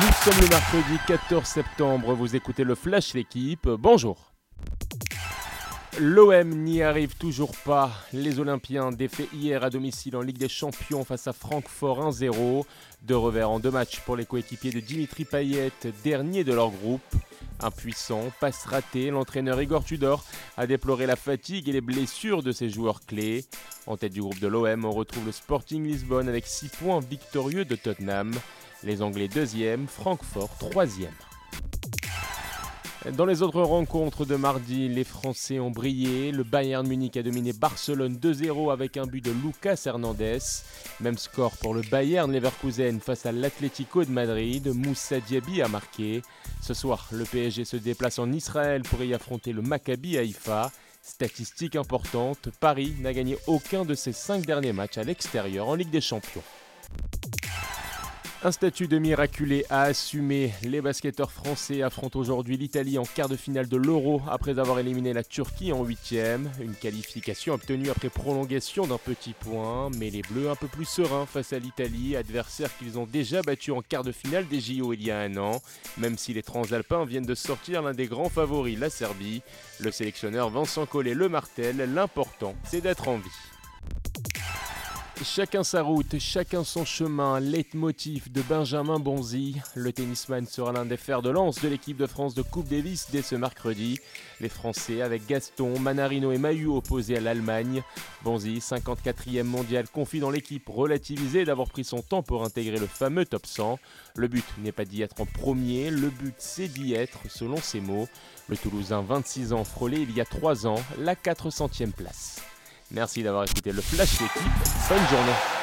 Nous sommes le mercredi 14 septembre, vous écoutez le Flash L'équipe, bonjour. L'OM n'y arrive toujours pas. Les Olympiens défaits hier à domicile en Ligue des Champions face à Francfort 1-0. Deux revers en deux matchs pour les coéquipiers de Dimitri Payet, dernier de leur groupe. Impuissant, passe ratée, l'entraîneur Igor Tudor a déploré la fatigue et les blessures de ses joueurs clés. En tête du groupe de l'OM, on retrouve le Sporting Lisbonne avec 6 points victorieux de Tottenham. Les Anglais deuxième, Francfort troisième. Dans les autres rencontres de mardi, les Français ont brillé. Le Bayern Munich a dominé Barcelone 2-0 avec un but de Lucas Hernandez. Même score pour le Bayern Leverkusen face à l'Atlético de Madrid. Moussa Diaby a marqué. Ce soir, le PSG se déplace en Israël pour y affronter le Maccabi Haïfa. Statistique importante, Paris n'a gagné aucun de ses cinq derniers matchs à l'extérieur en Ligue des Champions. Un statut de miraculé à assumer. Les basketteurs français affrontent aujourd'hui l'Italie en quart de finale de l'Euro après avoir éliminé la Turquie en huitième. Une qualification obtenue après prolongation d'un petit point, mais les Bleus un peu plus sereins face à l'Italie, adversaire qu'ils ont déjà battu en quart de finale des JO il y a un an. Même si les Transalpins viennent de sortir l'un des grands favoris, la Serbie, le sélectionneur Vincent Collet le martel, l'important c'est d'être en vie. Chacun sa route, chacun son chemin, leitmotiv de Benjamin Bonzi. Le tennisman sera l'un des fers de lance de l'équipe de France de Coupe Davis dès ce mercredi. Les Français avec Gaston, Manarino et Mahu opposés à l'Allemagne. Bonzi, 54e mondial, confie dans l'équipe relativisée d'avoir pris son temps pour intégrer le fameux top 100. Le but n'est pas d'y être en premier, le but c'est d'y être, selon ses mots. Le Toulousain, 26 ans, frôlé il y a 3 ans la 400e place. Merci d'avoir écouté le Flash L'équipe. Bonne journée.